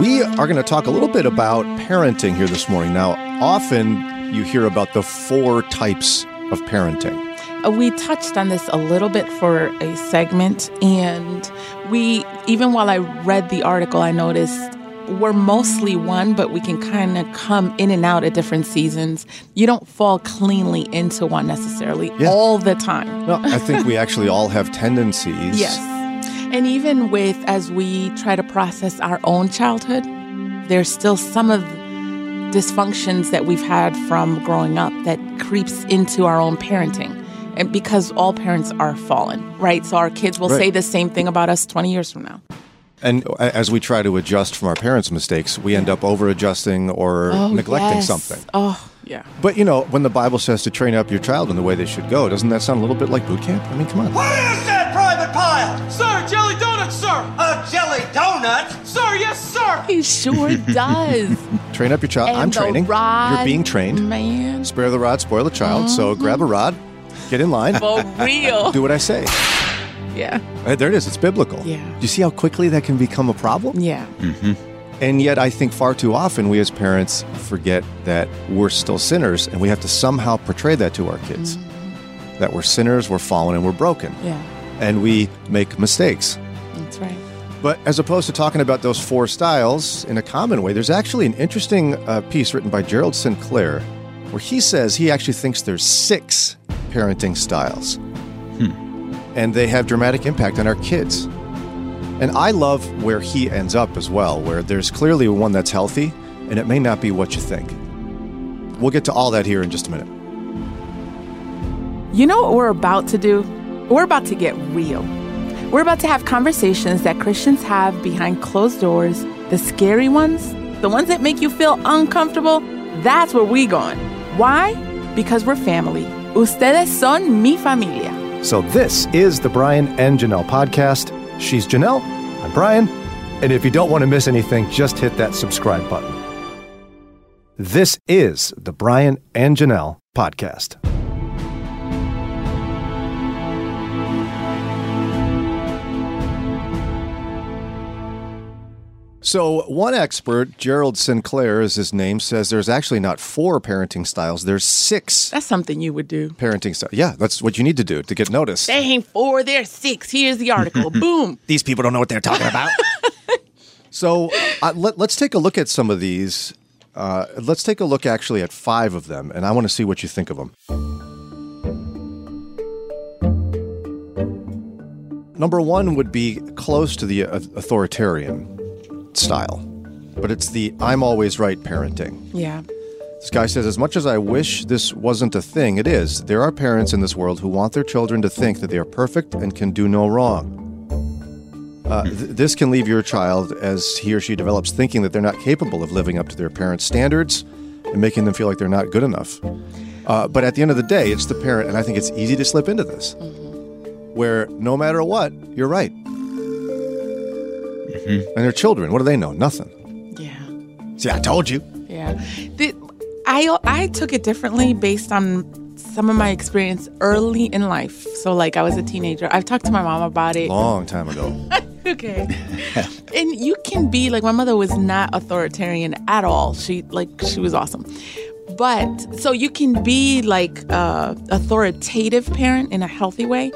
We are going to talk a little bit about parenting here this morning. Now, often you hear about the four types of parenting. Uh, We touched on this a little bit for a segment, and we, even while I read the article, I noticed we're mostly one, but we can kind of come in and out at different seasons. You don't fall cleanly into one necessarily Yeah. all the time. Well, I think we actually all have tendencies. Yes. And even with, as we try to process our own childhood, there's still some of dysfunctions that we've had from growing up that creeps into our own parenting. And because all parents are fallen, right? So our kids will Right. say the same thing about us 20 years from now. And as we try to adjust from our parents' mistakes, we end up over adjusting or oh, neglecting yes. something. Oh, yeah. But you know, when the Bible says to train up your child in the way they should go, doesn't that sound a little bit like boot camp? I mean, come on. What is that, Private Pyle? Sir, jelly donut? Sir, yes, sir! He sure does. Train up your child. And I'm the training. rod, You're being trained. Man, Spare the rod, spoil the child. So grab a rod, get in line, for real. do what I say. Yeah. Uh, There it is. It's biblical. Yeah. Do you see how quickly that can become a problem? Yeah. And yet, I think far too often we as parents forget that we're still sinners and we have to somehow portray that to our kids that we're sinners, we're fallen, and we're broken. Yeah. And we make mistakes. That's right. But as opposed to talking about those four styles in a common way, there's actually an interesting uh, piece written by Gerald Sinclair where he says he actually thinks there's six parenting styles. And they have dramatic impact on our kids. And I love where he ends up as well, where there's clearly one that's healthy, and it may not be what you think. We'll get to all that here in just a minute. You know what we're about to do? We're about to get real. We're about to have conversations that Christians have behind closed doors, the scary ones, the ones that make you feel uncomfortable. That's where we going. Why? Because we're family. Ustedes son mi familia. So, this is the Brian and Janelle podcast. She's Janelle, I'm Brian, and if you don't want to miss anything, just hit that subscribe button. This is the Brian and Janelle podcast. So, one expert, Gerald Sinclair is his name, says there's actually not four parenting styles, there's six That's something you would do. parenting styles. Yeah, that's what you need to do to get noticed. They ain't four, they're six. Here's the article. Boom. These people don't know what they're talking about. so, uh, let, let's take a look at some of these. Uh, let's take a look actually at five of them, and I want to see what you think of them. Number one would be close to the uh, authoritarian style, but it's the I'm always right parenting. Yeah. This guy says, as much as I wish this wasn't a thing, it is. There are parents in this world who want their children to think that they are perfect and can do no wrong. Uh, th- this can leave your child, as he or she develops, thinking that they're not capable of living up to their parents' standards and making them feel like they're not good enough. Uh, but at the end of the day, it's the parent, and I think it's easy to slip into this, where no matter what, you're right. Mm-hmm. And their children, what do they know? Nothing. Yeah. See, I told you. Yeah. The, I I took it differently based on some of my experience early in life. So like I was a teenager. I've talked to my mom about it. Long time ago. Okay. and you can be like my mother was not authoritarian at all. She like she was awesome. But so you can be like a authoritative parent in a healthy way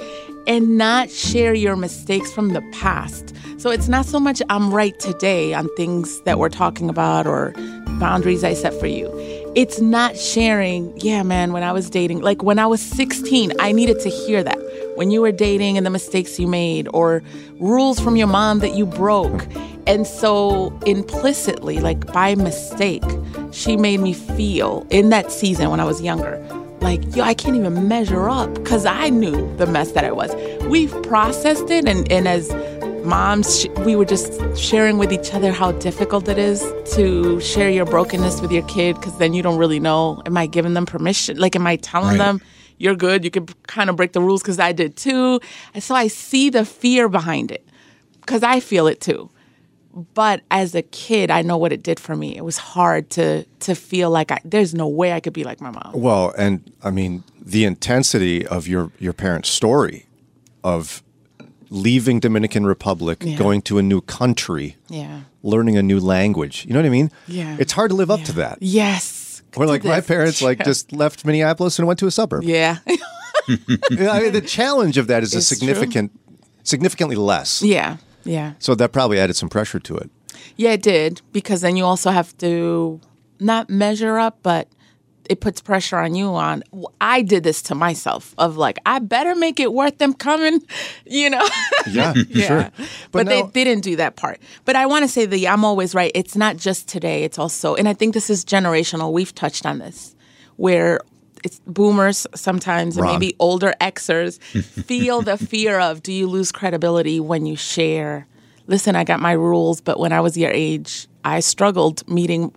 and not share your mistakes from the past. So it's not so much I'm right today on things that we're talking about or boundaries I set for you. It's not sharing, yeah, man, when I was dating, like when I was 16, I needed to hear that. When you were dating and the mistakes you made, or rules from your mom that you broke. And so implicitly, like by mistake, she made me feel in that season when I was younger, like, yo, I can't even measure up because I knew the mess that I was. We've processed it, and, and as moms, sh- we were just sharing with each other how difficult it is to share your brokenness with your kid because then you don't really know, am I giving them permission? Like, am I telling them you're good? You can kind of break the rules because I did too. And so I see the fear behind it because I feel it too. But as a kid, I know what it did for me. It was hard to to feel like I, there's no way I could be like my mom. Well, and I mean the intensity of your your parents' story of leaving Dominican Republic, Yeah. going to a new country, Yeah. learning a new language. You know what I mean? Yeah. It's hard to live up to that. Yes. Or like my parents like just left Minneapolis and went to a suburb. Yeah. Yeah, I mean, the challenge of that is a It's true. significant, significantly less. yeah. Yeah. So that probably added some pressure to it. Yeah, it did because then you also have to not measure up, but it puts pressure on you. On I did this to myself of like I better make it worth them coming, you know. Yeah, yeah, sure. but, now- they didn't do that part. But I want to say the I'm always right. It's not just today. It's also, and I think this is generational. We've touched on this, where it's boomers sometimes and maybe older Xers feel the fear of do you lose credibility when you share? Listen, I got my rules, but when I was your age, I struggled meeting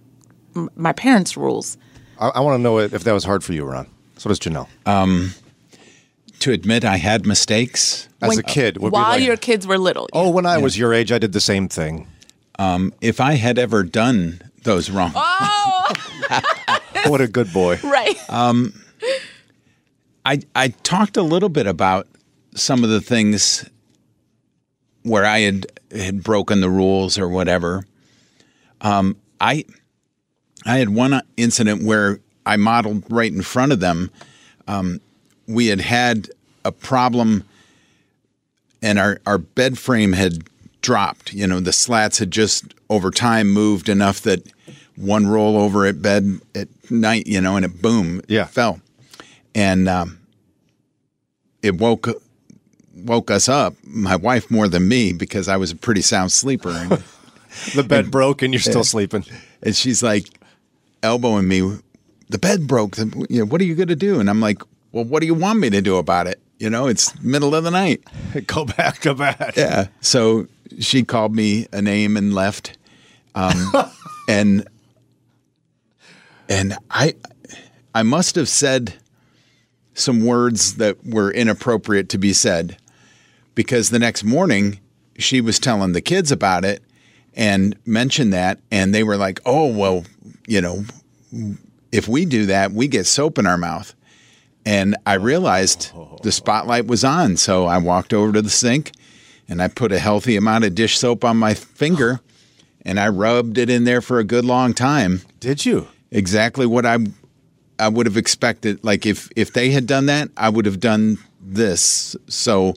m- my parents' rules. I, I want to know if that was hard for you, Ron. So does Janelle. Um, to admit I had mistakes, As When- a kid, would be while like, your kids were little. oh, when I was your age, I did the same thing. Um, if I had ever done those wrong, Oh, What a good boy. right. Um, I I talked a little bit about some of the things where I had had broken the rules or whatever. Um, I I had one incident where I modeled right in front of them. Um, we had had a problem, and our our bed frame had dropped. You know, the slats had just over time moved enough that one roll over at bed at night, you know, and it boom, Yeah. fell and um, it woke woke us up. My wife more than me because I was a pretty sound sleeper, and, The bed broke and you're still sleeping. and she's like elbowing me. The bed broke. You know, what are you going to do? And I'm like, well, what do you want me to do about it? You know, it's middle of the night. Go back to bed. Yeah. So she called me a name and left. Um, and and I I must have said some words that were inappropriate to be said because the next morning she was telling the kids about it and mentioned that and they were like, "Oh, well, you know, if we do that, we get soap in our mouth." And I realized the spotlight was on, so I walked over to the sink and I put a healthy amount of dish soap on my finger and I rubbed it in there for a good long time. Did you? Exactly what I I would have expected. Like if if they had done that, I would have done this. So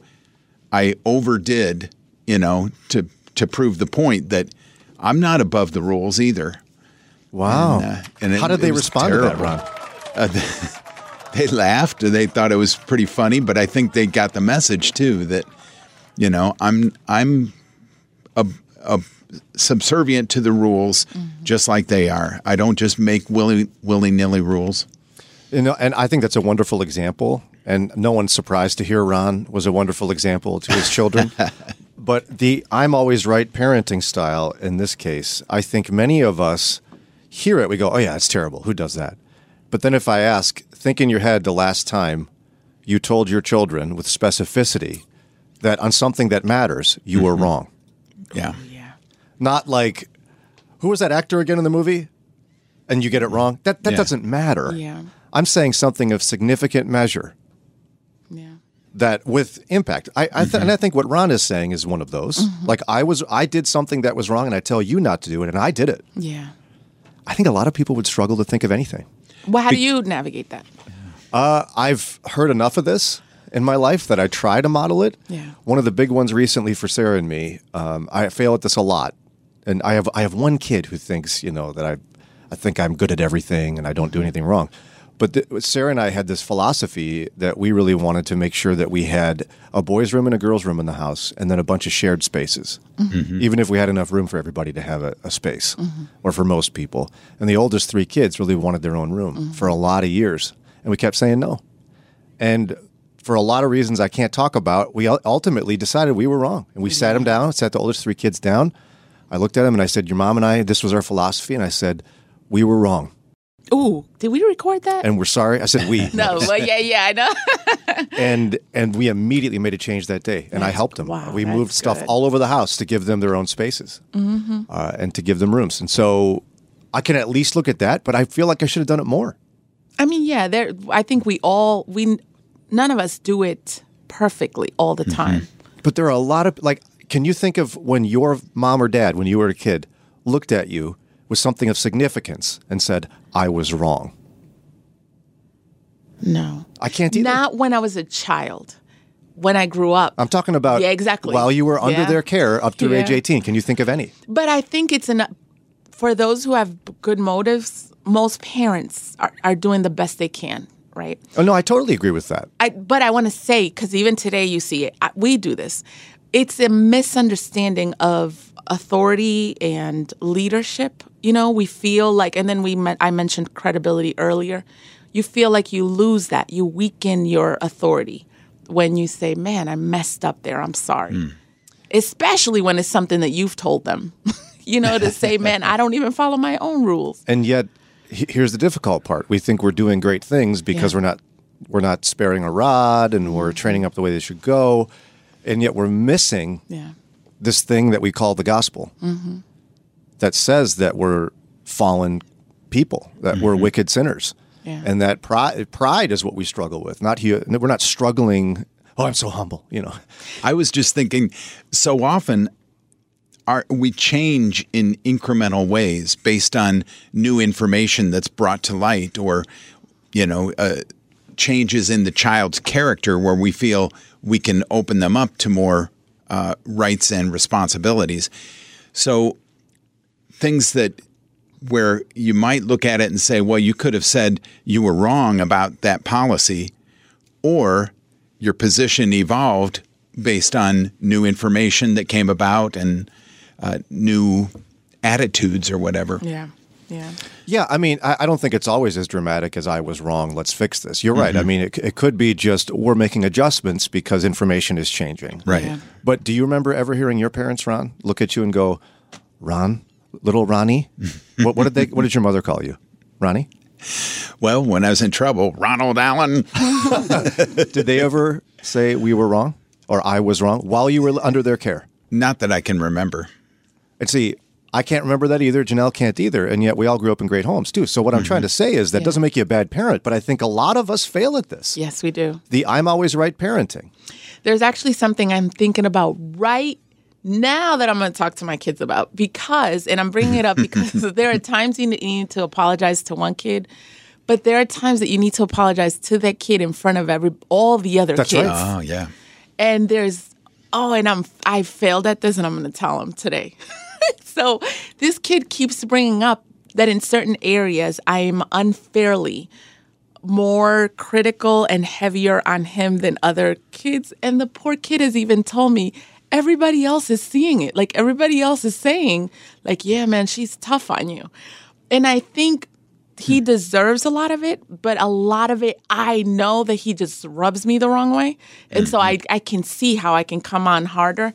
I overdid, you know, to to prove the point that I'm not above the rules either. Wow. And, uh, and it- How did they was respond to that, terrible. Ron? They laughed. They thought it was pretty funny, but I think they got the message too that you know I'm I'm a, a subservient to the rules, just like they are. I don't just make willy willy nilly rules. You know, and I think that's a wonderful example. And no one's surprised to hear Ron was a wonderful example to his children. but the I'm always right parenting style in this case, I think many of us hear it, we go, oh, yeah, it's terrible. Who does that? But then if I ask, think in your head the last time you told your children with specificity that on something that matters, you were wrong. Yeah. yeah. Not like, who was that actor again in the movie? And you get it wrong? That, that Yeah. doesn't matter. Yeah. I'm saying something of significant measure Yeah. that with impact. I, I th- and I think what Ron is saying is one of those. Mm-hmm. Like I was, I did something that was wrong, and I tell you not to do it, and I did it. Yeah. I think a lot of people would struggle to think of anything. Well, how do you navigate that? I've heard enough of this in my life that I try to model it. Yeah. One of the big ones recently for Sarah and me, um, I fail at this a lot, and I have I have one kid who thinks you know that I I think I'm good at everything and I don't do anything wrong. But th- Sarah and I had this philosophy that we really wanted to make sure that we had a boys' room and a girls' room in the house, and then a bunch of shared spaces, mm-hmm. even if we had enough room for everybody to have a, a space, mm-hmm. or for most people. And the oldest three kids really wanted their own room mm-hmm. for a lot of years, and we kept saying no. And for a lot of reasons I can't talk about, we ultimately decided we were wrong. And we sat them down, sat the oldest three kids down. I looked at them and I said, Your mom and I, this was our philosophy. And I said, We were wrong. Ooh, did we record that? And we're sorry. I said, We. no, well, yeah, yeah, I know. And and we immediately made a change that day. And I helped them. wow, we that's moved stuff good. all over the house to give them their own spaces Mm-hmm. uh, and to give them rooms. And so I can at least look at that, but I feel like I should have done it more. I mean, yeah, there. I think we all we none of us do it perfectly all the time. But there are a lot of like. Can you think of when your mom or dad, when you were a kid, looked at you with something of significance and said, "I was wrong"? No. I can't either. Not when I was a child. When I grew up. I'm talking about Yeah, exactly. while you were under Yeah. their care up to age 18. Can you think of any? But I think it's enough for those who have good motives. Most parents are, are doing the best they can, right? Oh no, I totally agree with that. I, but I want to say because even today you see it, I, we do this. It's a misunderstanding of authority and leadership. You know, we feel like, and then we met, I mentioned credibility earlier. You feel like you lose that. You weaken your authority when you say, "Man, I messed up there. I'm sorry." Hmm. Especially when it's something that you've told them. you know, to say, "Man, I don't even follow my own rules." And yet, here's the difficult part. We think we're doing great things because Yeah. we're not we're not sparing a rod and we're mm-hmm. training up the way they should go, and yet we're missing Yeah. this thing that we call the gospel mm-hmm. That says that we're fallen people, that we're wicked sinners, Yeah. and that pride pride is what we struggle with. Not hu- we're not struggling. Oh, I'm so humble, you know. I was just thinking so often our, we change in incremental ways based on new information that's brought to light or you know uh, changes in the child's character where we feel we can open them up to more uh, rights and responsibilities so things that where you might look at it and say well you could have said you were wrong about that policy or your position evolved based on new information that came about and uh, new attitudes or whatever. Yeah. Yeah. Yeah, I mean, I, I don't think it's always as dramatic as I was wrong. Let's fix this. You're right. I mean, it, it could be just we're making adjustments because information is changing. Right. Yeah. But do you remember ever hearing your parents, Ron, look at you and go, "Ron, little Ronnie"? what, what did they? What did your mother call you, Ronnie? Well, when I was in trouble, Ronald Allen. Did they ever say we were wrong or I was wrong while you were under their care? Not that I can remember. And see, I can't remember that either. Janelle can't either. And yet we all grew up in great homes too. So what I'm trying to mm-hmm. say is that Yeah. doesn't make you a bad parent, but I think a lot of us fail at this. Yes, we do. The I'm always right parenting. There's actually something I'm thinking about right now that I'm going to talk to my kids about because, and I'm bringing it up because there are times you need to apologize to one kid, but there are times that you need to apologize to that kid in front of every all the other That's kids. right. Oh, yeah. And there's oh, and I'm I failed at this, and I'm going to tell him today. so this kid keeps bringing up that in certain areas I'm unfairly more critical and heavier on him than other kids. And the poor kid has even told me everybody else is seeing it. Like everybody else is saying, like, yeah, man, she's tough on you. And I think he hmm. deserves a lot of it, but a lot of it I know that he just rubs me the wrong way. And so I, mm-hmm. I can see how I can come on harder.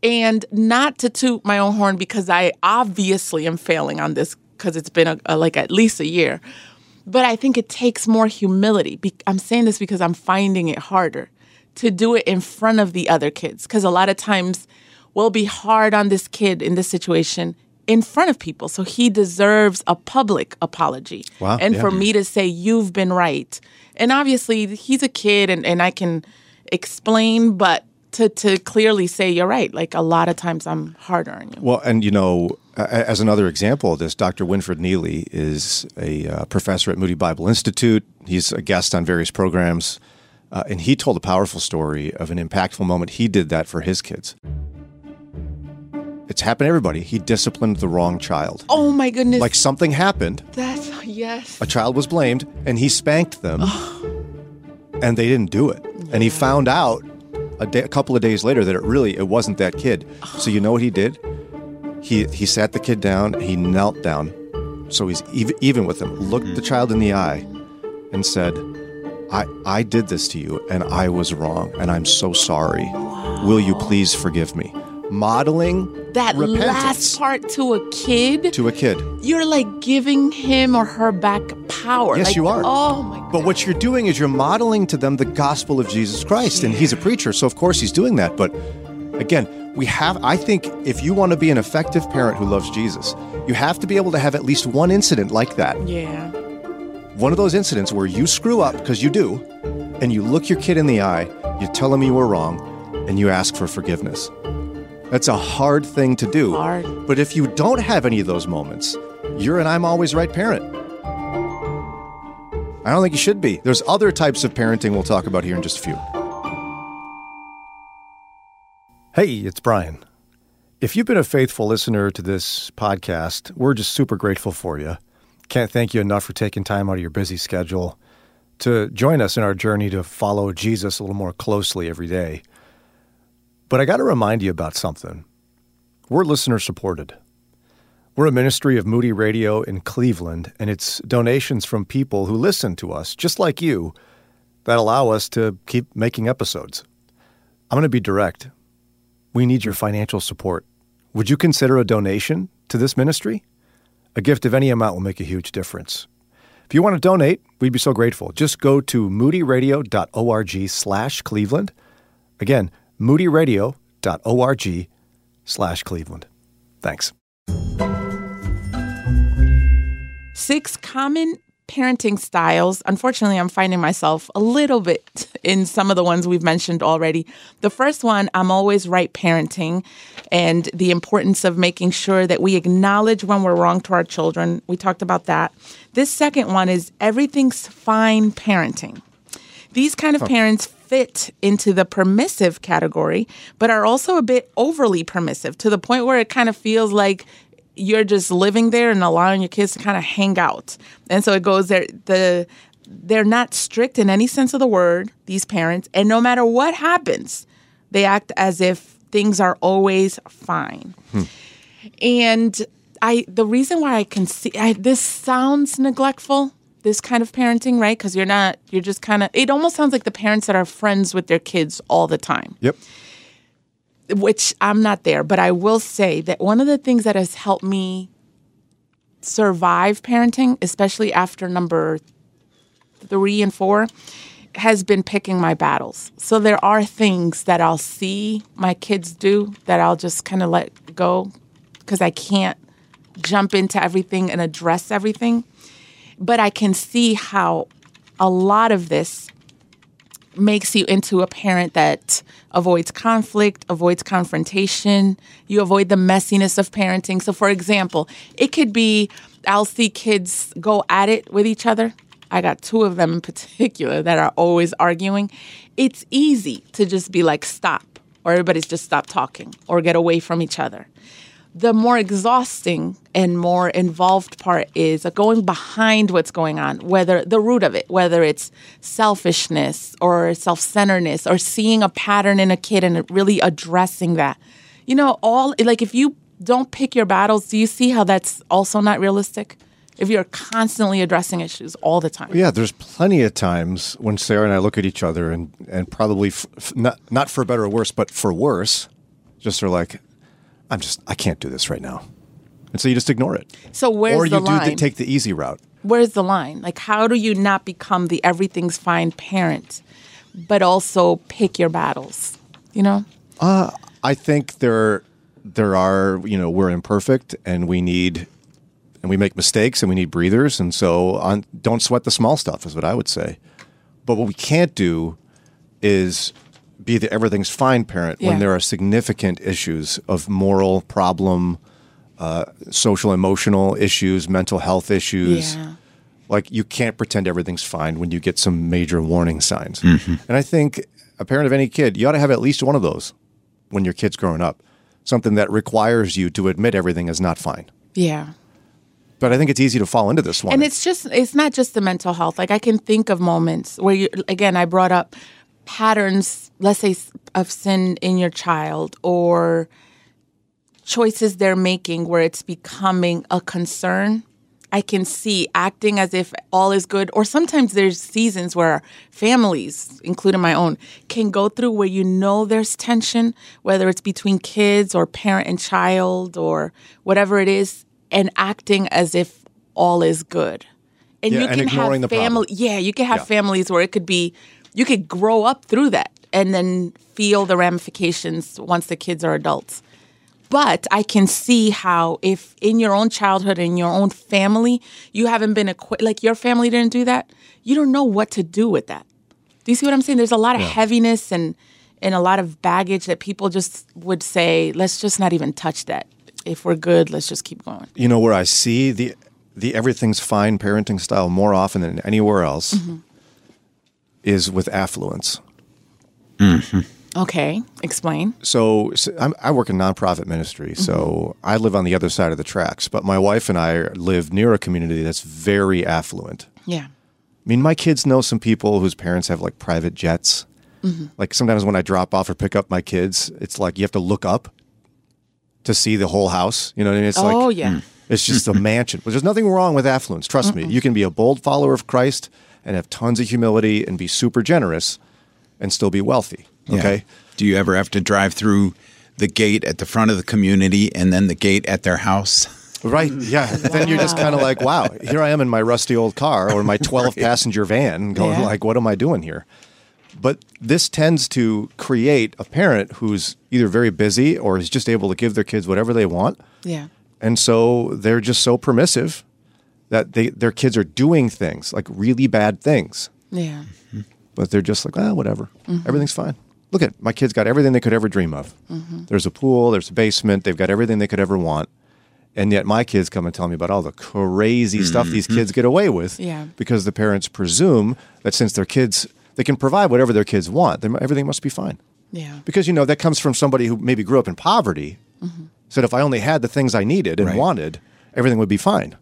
And not to toot my own horn because I obviously am failing on this because it's been a, a, like at least a year. But I think it takes more humility. Be- I'm saying this because I'm finding it harder to do it in front of the other kids. Because a lot of times we'll be hard on this kid in this situation in front of people. So he deserves a public apology. Wow, and yeah. for me to say, you've been right. And obviously, he's a kid and, and I can explain, but to, to clearly say, you're right. Like a lot of times I'm harder on you. Well, and you know, as another example of this, Dr. Winfred Neely is a uh, professor at Moody Bible Institute. He's a guest on various programs. Uh, and he told a powerful story of an impactful moment he did that for his kids. It's happened to everybody. He disciplined the wrong child. Oh my goodness. Like something happened, that's, yes. a child was blamed, and he spanked them, and they didn't do it. And he found out a, day, a couple of days later that it really it wasn't that kid. So you know what he did? He he sat the kid down. He knelt down, so he's even, even with him. Looked the child in the eye, and said, "I I did this to you, and I was wrong, and I'm so sorry. Will you please forgive me?" Modeling that repentance last part to a kid, to a kid. you're like giving him or her back power. Yes, Like, you are. Oh my God. But what you're doing is you're modeling to them the gospel of Jesus Christ. And he's a preacher, so of course he's doing that. But again, we have, I think, if you want to be an effective parent who loves Jesus, you have to be able to have at least one incident like that. Yeah. One of those incidents where you screw up, because you do, and you look your kid in the eye, you tell him you were wrong, and you ask for forgiveness. That's a hard thing to do. Hard. But if you don't have any of those moments, you're an I'm always right parent. I don't think you should be. There's other types of parenting we'll talk about here in just a few. Hey, it's Brian. If you've been a faithful listener to this podcast, we're just super grateful for you. Can't thank you enough for taking time out of your busy schedule to join us in our journey to follow Jesus a little more closely every day. But I got to remind you about something. We're listener supported. We're a ministry of Moody Radio in Cleveland, and it's donations from people who listen to us, just like you, that allow us to keep making episodes. I'm going to be direct. We need your financial support. Would you consider a donation to this ministry? A gift of any amount will make a huge difference. If you want to donate, we'd be so grateful. Just go to moodyradio.org slash Cleveland. Again, moodyradio.org slash Cleveland. Thanks. Six common parenting styles. Unfortunately, I'm finding myself a little bit in some of the ones we've mentioned already. The first one, I'm always right parenting and the importance of making sure that we acknowledge when we're wrong to our children. We talked about that. This second one is everything's fine parenting. These kind of parents fit into the permissive category, but are also a bit overly permissive to the point where it kind of feels like you're just living there and allowing your kids to kind of hang out. And so it goes there the they're not strict in any sense of the word, these parents, and no matter what happens, they act as if things are always fine. Hmm. And I the reason why I can see I, this sounds neglectful, this kind of parenting, right? Because you're not you're just kind of it almost sounds like the parents that are friends with their kids all the time Yep. Which I'm not there, but I will say that one of the things that has helped me survive parenting, especially after number three and four, has been picking my battles. So there are things that I'll see my kids do that I'll just kind of let go because I can't jump into everything and address everything. But I can see how a lot of this makes you into a parent that avoids conflict, avoids confrontation. You avoid the messiness of parenting. So, for example, it could be I'll see kids go at it with each other. I got two of them in particular that are always arguing. It's easy to just be like, stop, or everybody's just stop talking or get away from each other the more exhausting and more involved part is going behind what's going on, whether the root of it, whether it's selfishness or self centeredness or seeing a pattern in a kid and really addressing that. You know, all like if you don't pick your battles, do you see how that's also not realistic? If you're constantly addressing issues all the time. Yeah, there's plenty of times when Sarah and I look at each other and, and probably f- not, not for better or worse, but for worse, just are like, I'm just, I can't do this right now. And so you just ignore it. So where's or the line? Or you do the, take the easy route. where's the line? Like, how do you not become the everything's fine parent, but also pick your battles? You know? Uh, I think there there are you know we're imperfect and we need and we make mistakes and we need breathers and so on don't sweat the small stuff is what I would say. But what we can't do is be the everything's fine parent Yeah. when there are significant issues of moral problem, uh, social emotional issues, mental health issues. Yeah. Like you can't pretend everything's fine when you get some major warning signs. And I think a parent of any kid, you ought to have at least one of those when your kid's growing up. Something that requires you to admit everything is not fine. Yeah. But I think it's easy to fall into this one. And it's just, it's not just the mental health. Like, I can think of moments where you, again, I brought up patterns, let's say, of sin in your child or choices they're making where it's becoming a concern. I can see acting as if all is good, or sometimes there's seasons where families, including my own, can go through where you know there's tension, whether it's between kids or parent and child or whatever it is, and acting as if all is good. And Yeah, you and can ignoring have family, yeah, you can have Yeah. families where it could be, you could grow up through that and then feel the ramifications once the kids are adults. But I can see how if in your own childhood, in your own family, you haven't been equipped, like your family didn't do that, you don't know what to do with that. Do you see what I'm saying? There's a lot of heaviness and and a lot of baggage that people just would say, let's just not even touch that. If we're good, let's just keep going. You know where I see the the everything's fine parenting style more often than anywhere else mm-hmm. is with affluence. Mm-hmm. Okay, explain. So, so I'm, I work in nonprofit ministry, so mm-hmm. I live on the other side of the tracks. But my wife and I live near a community that's very affluent. Yeah. I mean, my kids know some people whose parents have like private jets. Mm-hmm. Like sometimes when I drop off or pick up my kids, it's like you have to look up to see the whole house. You know what I mean? It's oh like yeah. Mm. it's just a mansion. But there's nothing wrong with affluence. Trust me. You can be a bold follower of Christ and have tons of humility and be super generous and still be wealthy. Yeah. Okay. Do you ever have to drive through the gate at the front of the community and then the gate at their house? Right. Mm. Yeah. Then you're just kind of like, wow, here I am in my rusty old car or my 12 passenger van going Yeah. like, what am I doing here? But this tends to create a parent who's either very busy or is just able to give their kids whatever they want. Yeah. And so they're just so permissive that they, their kids are doing things like really bad things, Yeah. Mm-hmm. But they're just like, ah, whatever. Mm-hmm. Everything's fine. Look at my kids got everything they could ever dream of. Mm-hmm. There's a pool, there's a basement, they've got everything they could ever want. And yet my kids come and tell me about all the crazy stuff these mm-hmm. kids get away with Yeah. because the parents presume that since their kids, they can provide whatever their kids want, then everything must be fine. Yeah. Because, you know, that comes from somebody who maybe grew up in poverty, said if I only had the things I needed and Right. wanted, everything would be fine.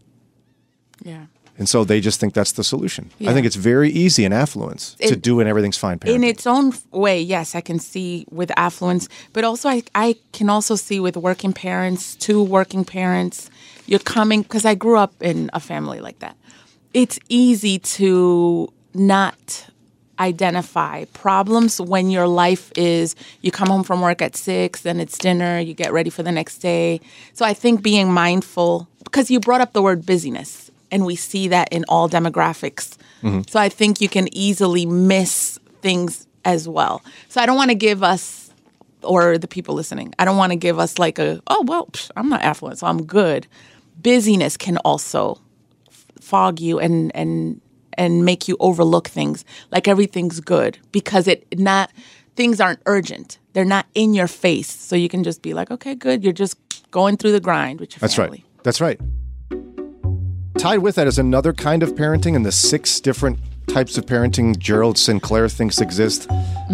Yeah. And so they just think that's the solution. I think it's very easy in affluence to do an everything's fine parenting. in its own way, yes, I can see with affluence, but also I, I can also see with working parents, two working parents, you're coming because I grew up in a family like that. It's easy to not identify problems when your life is you come home from work at six, then it's dinner, you get ready for the next day. So I think being mindful because you brought up the word busyness, and we see that in all demographics. Mm-hmm. So I think you can easily miss things as well. So I don't want to give us or the people listening. I don't want to give us like a oh well, psh, I'm not affluent, so I'm good. Busyness can also fog you and and and make you overlook things like everything's good because it not things aren't urgent. They're not in your face, so you can just be like, okay, good. You're just going through the grind with your That's family. right. That's right. Tied with that is another kind of parenting, and the six different types of parenting Gerald Sinclair thinks exist.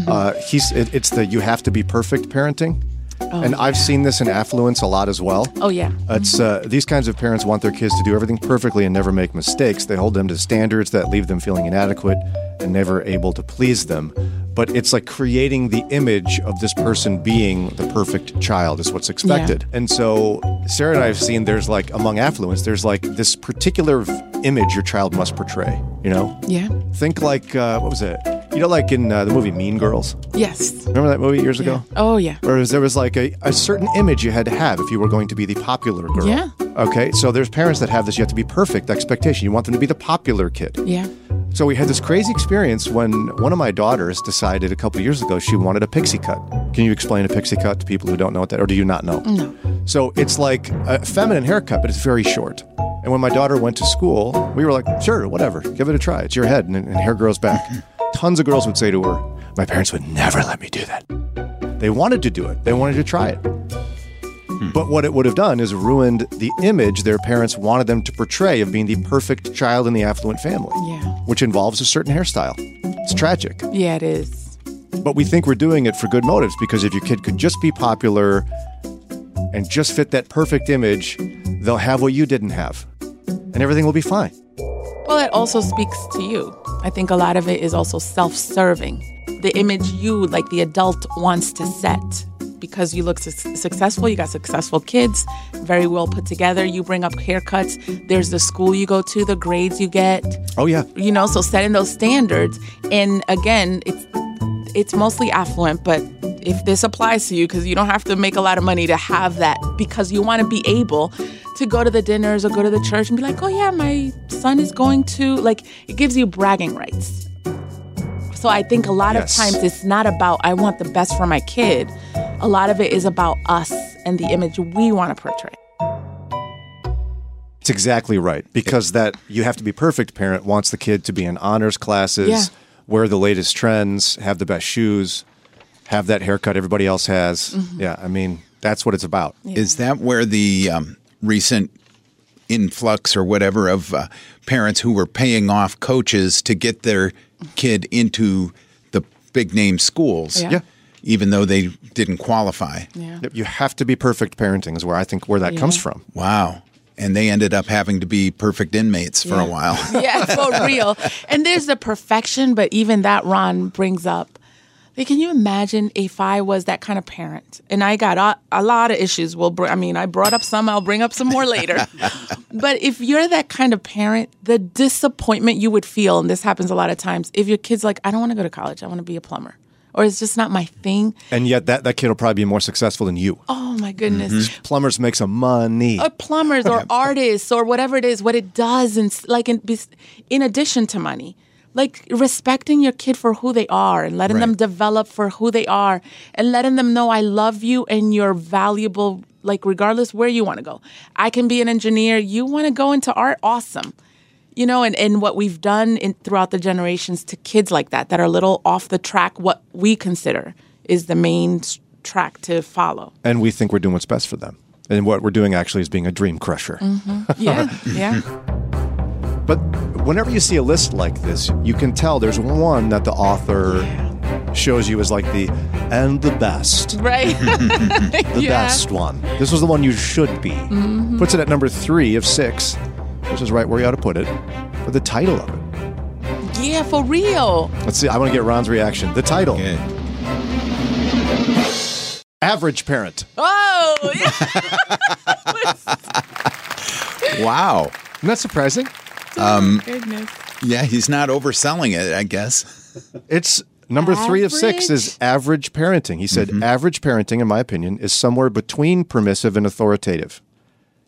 Uh, he's it, it's the you have to be perfect parenting, and I've seen this in affluence a lot as well. Oh yeah. It's uh, these kinds of parents want their kids to do everything perfectly and never make mistakes. They hold them to standards that leave them feeling inadequate and never able to please them. But it's like creating the image of this person being the perfect child is what's expected. And so Sarah and I have seen there's like among affluence, there's like this particular image your child must portray. You know, Yeah. think like uh, what was it? You know, like in uh, the movie Mean Girls. Yes. Remember that movie years ago? Oh yeah. Whereas there was like a, a certain image you had to have if you were going to be the popular girl. Yeah. Okay, so there's parents that have this, you have to be perfect expectation. You want them to be the popular kid. Yeah. So we had this crazy experience when one of my daughters decided a couple years ago she wanted a pixie cut. Can you explain a pixie cut to people who don't know what that, or do you not know? No. So it's like a feminine haircut, but it's very short. And when my daughter went to school, we were like, sure, whatever, give it a try. It's your head, and, and hair grows back. Tons of girls would say to her, my parents would never let me do that. They wanted to do it, they wanted to try it. Hmm. But what it would have done is ruined the image their parents wanted them to portray of being the perfect child in the affluent family, Yeah. Which involves a certain hairstyle. It's tragic. Yeah, it is. But we think we're doing it for good motives because if your kid could just be popular and just fit that perfect image, they'll have what you didn't have. And everything will be fine. Well, it also speaks to you. I think a lot of it is also self serving. The image you, like the adult, wants to set because you look su- successful, you got successful kids, very well put together. You bring up haircuts, there's the school you go to, the grades you get, Oh, yeah. you know, so setting those standards. And again, it's it's mostly affluent, but if this applies to you, because you don't have to make a lot of money to have that, because you want to be able to go to the dinners or go to the church and be like, oh yeah, my son is going to like it gives you bragging rights. So I think a lot Yes. of times it's not about I want the best for my kid. A lot of it is about us and the image we want to portray. It's exactly right. Because that you have to be perfect parent wants the kid to be in honors classes, Yeah. wear the latest trends, have the best shoes. have that haircut everybody else has. Mm-hmm. Yeah, I mean, that's what it's about. Is that where the um, recent influx or whatever of uh, parents who were paying off coaches to get their kid into the big name schools, Yeah. Yeah. Even though they didn't qualify? Yeah. You have to be perfect parenting is where I think where that comes from. Wow. And they ended up having to be perfect inmates for a while. yeah, for real. And there's the perfection, but even that Ron brings up. Like, can you imagine if I was that kind of parent and I got a, a lot of issues? Well, br- I mean, I brought up some, I'll bring up some more later. but if you're that kind of parent, the disappointment you would feel, and this happens a lot of times, if your kid's like, I don't want to go to college, I want to be a plumber, or it's just not my thing. And yet that, that kid will probably be more successful than you. Oh my goodness. Mm-hmm. Plumbers make some money. or plumbers or artists or whatever it is what it does and like in, in addition to money like respecting your kid for who they are and letting them develop for who they are and letting them know i love you and you're valuable like regardless where you want to go i can be an engineer you want to go into art awesome you know and, and what we've done in, throughout the generations to kids like that that are a little off the track what we consider is the main track to follow and we think we're doing what's best for them. And what we're doing actually is being a dream crusher. Mm-hmm. yeah yeah But whenever you see a list like this, you can tell there's one that the author shows you as like the and the best, right the Yeah. best one. This was the one you should be. Mm-hmm. Puts it at number three of six, which is right where you ought to put it. For the title of it. Yeah, for real. Let's see. I want to get Ron's reaction. The title: Okay. Average Parent. Oh, yeah. Wow. Isn't that surprising? Oh, um, goodness. Yeah, he's not overselling it, I guess. It's number three of six is Average? average parenting. He said mm-hmm. average parenting, in my opinion, is somewhere between permissive and authoritative.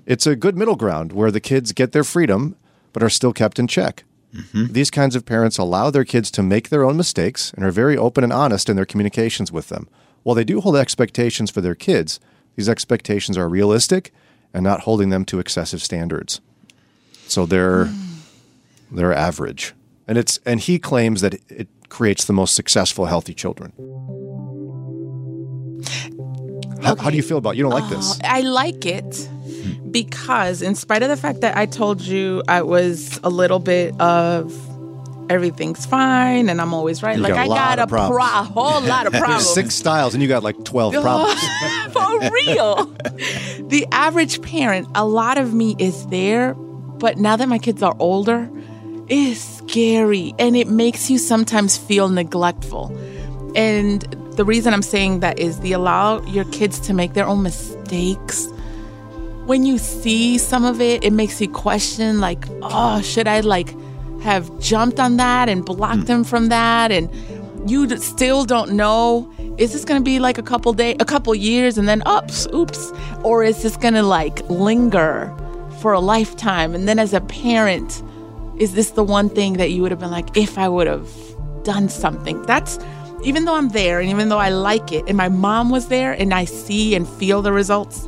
It's a good middle ground where the kids get their freedom but are still kept in check. Mm-hmm. These kinds of parents allow their kids to make their own mistakes and are very open and honest in their communications with them. While they do hold expectations for their kids, these expectations are realistic and not holding them to excessive standards. So they're hmm. they're average. And it's and he claims that it creates the most successful healthy children. How, how do you feel about? it? You don't like this? Uh, I like it because, in spite of the fact that I told you I was a little bit of everything's fine and I'm always right, You like got I got a pro- whole lot of problems. Six styles, and you got like twelve problems. For real. the average parent, a lot of me is there, but now that my kids are older, it's scary and it makes you sometimes feel neglectful. And the reason I'm saying that is the allow your kids to make their own mistakes. When you see some of it, it makes you question like, oh, should I like have jumped on that and blocked hmm. them from that? And you still don't know is this going to be like a couple day a couple years and then oops oops or is this going to like linger for a lifetime? And then as a parent is this the one thing that you would have been like if i would have done something? That's even though i'm there and even though i like it and my mom was there and i see and feel the results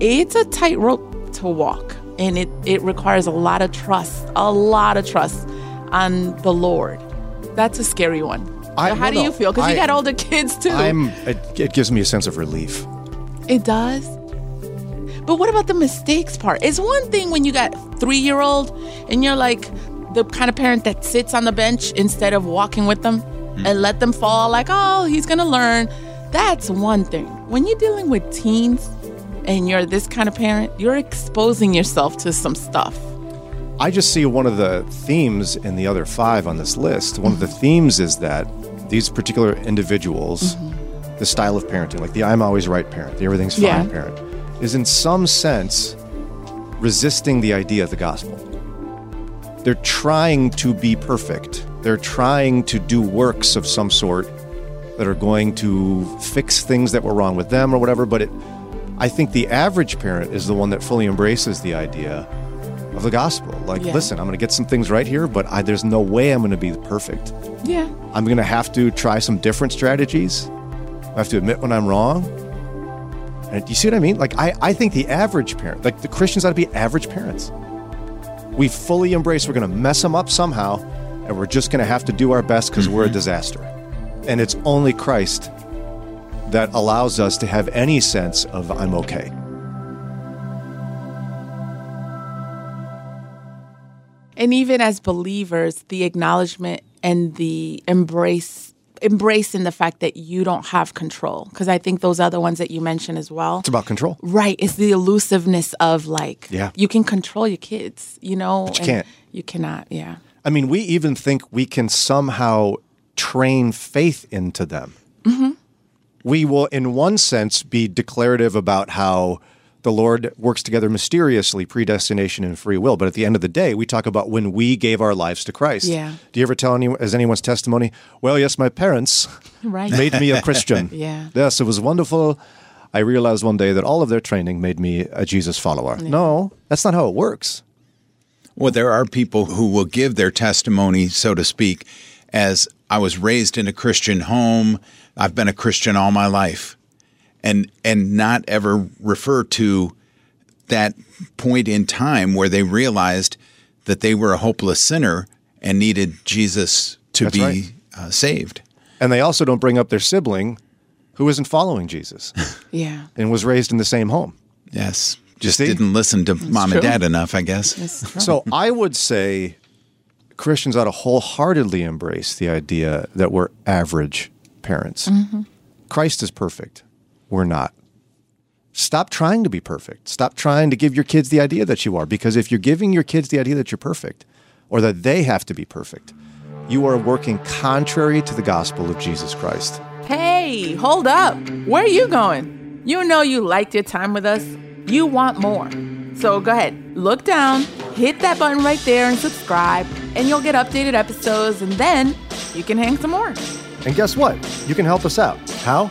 it's a tightrope to walk and it, it requires a lot of trust a lot of trust on the lord. That's a scary one. I- so how no, do you feel? Because you got older kids too. I'm. It, it gives me a sense of relief. it does? But what about the mistakes part? It's one thing when you got three year old and you're like the kind of parent that sits on the bench instead of walking with them mm-hmm. and let them fall like oh he's gonna learn. That's one thing. When you're dealing with teens and you're this kind of parent you're exposing yourself to some stuff I just see one of the themes in the other five on this list. One of the mm-hmm. themes is that these particular individuals, mm-hmm. the style of parenting, like the I'm always right parent, the everything's fine Yeah. parent, is in some sense resisting the idea of the gospel. They're trying to be perfect. They're trying to do works of some sort that are going to fix things that were wrong with them or whatever. But it, I think the average parent is the one that fully embraces the idea of the gospel. Like, Yeah. listen, I'm going to get some things right here, but I, there's no way I'm going to be perfect. yeah I'm going to have to try some different strategies. I have to admit when I'm wrong. And do you see what I mean? Like, I, I think the average parent, like the Christians ought to be average parents. We fully embrace we're going to mess them up somehow, and we're just going to have to do our best because we're a mm-hmm. disaster. And it's only Christ that allows us to have any sense of I'm okay. And even as believers, the acknowledgement and the embrace embracing the fact that you don't have control because I think those other ones that you mentioned as well. It's about control. Right. It's the elusiveness of like, Yeah. you can control your kids, you know? But you and can't. You cannot, yeah. I mean, we even think we can somehow train faith into them. Mm-hmm. We will, in one sense, be declarative about how the Lord works together mysteriously, predestination and free will. But at the end of the day, we talk about when we gave our lives to Christ. Yeah. Do you ever tell anyone, as anyone's testimony, well, yes, my parents Right. made me a Christian. Yeah. Yes, it was wonderful. I realized one day that all of their training made me a Jesus follower. No, that's not how it works. Well, there are people who will give their testimony, so to speak, as I was raised in a Christian home. I've been a Christian all my life, and and not ever refer to that point in time where they realized that they were a hopeless sinner and needed Jesus to That's be right. uh, saved. And they also don't bring up their sibling who isn't following Jesus Yeah. and was raised in the same home. Yes, just See? didn't listen to mom true. and dad enough, I guess. So I would say Christians ought to wholeheartedly embrace the idea that we're average parents. Mm-hmm. Christ is perfect. We're not. Stop trying to be perfect. Stop trying to give your kids the idea that you are, because if you're giving your kids the idea that you're perfect or that they have to be perfect, you are working contrary to the gospel of Jesus Christ. Hey, hold up. Where are you going? You know you liked your time with us. You want more. So go ahead, look down, hit that button right there and subscribe, and you'll get updated episodes, and then you can hang some more. And guess what? You can help us out. How?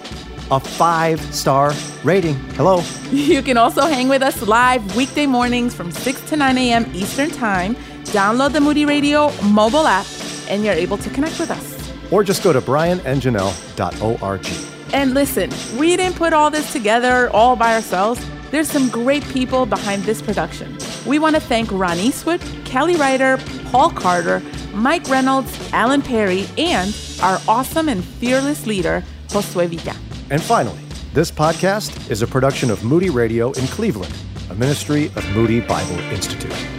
A five star rating. Hello. You can also hang with us live weekday mornings from 6 to 9 a.m. Eastern Time. Download the Moody Radio mobile app, and you're able to connect with us. Or just go to brianandjanelle.org. And listen, we didn't put all this together all by ourselves. There's some great people behind this production. We want to thank Ron Eastwood, Kelly Ryder, Paul Carter, Mike Reynolds, Alan Perry, and our awesome and fearless leader, Josue Villa. And finally, this podcast is a production of Moody Radio in Cleveland, a ministry of Moody Bible Institute.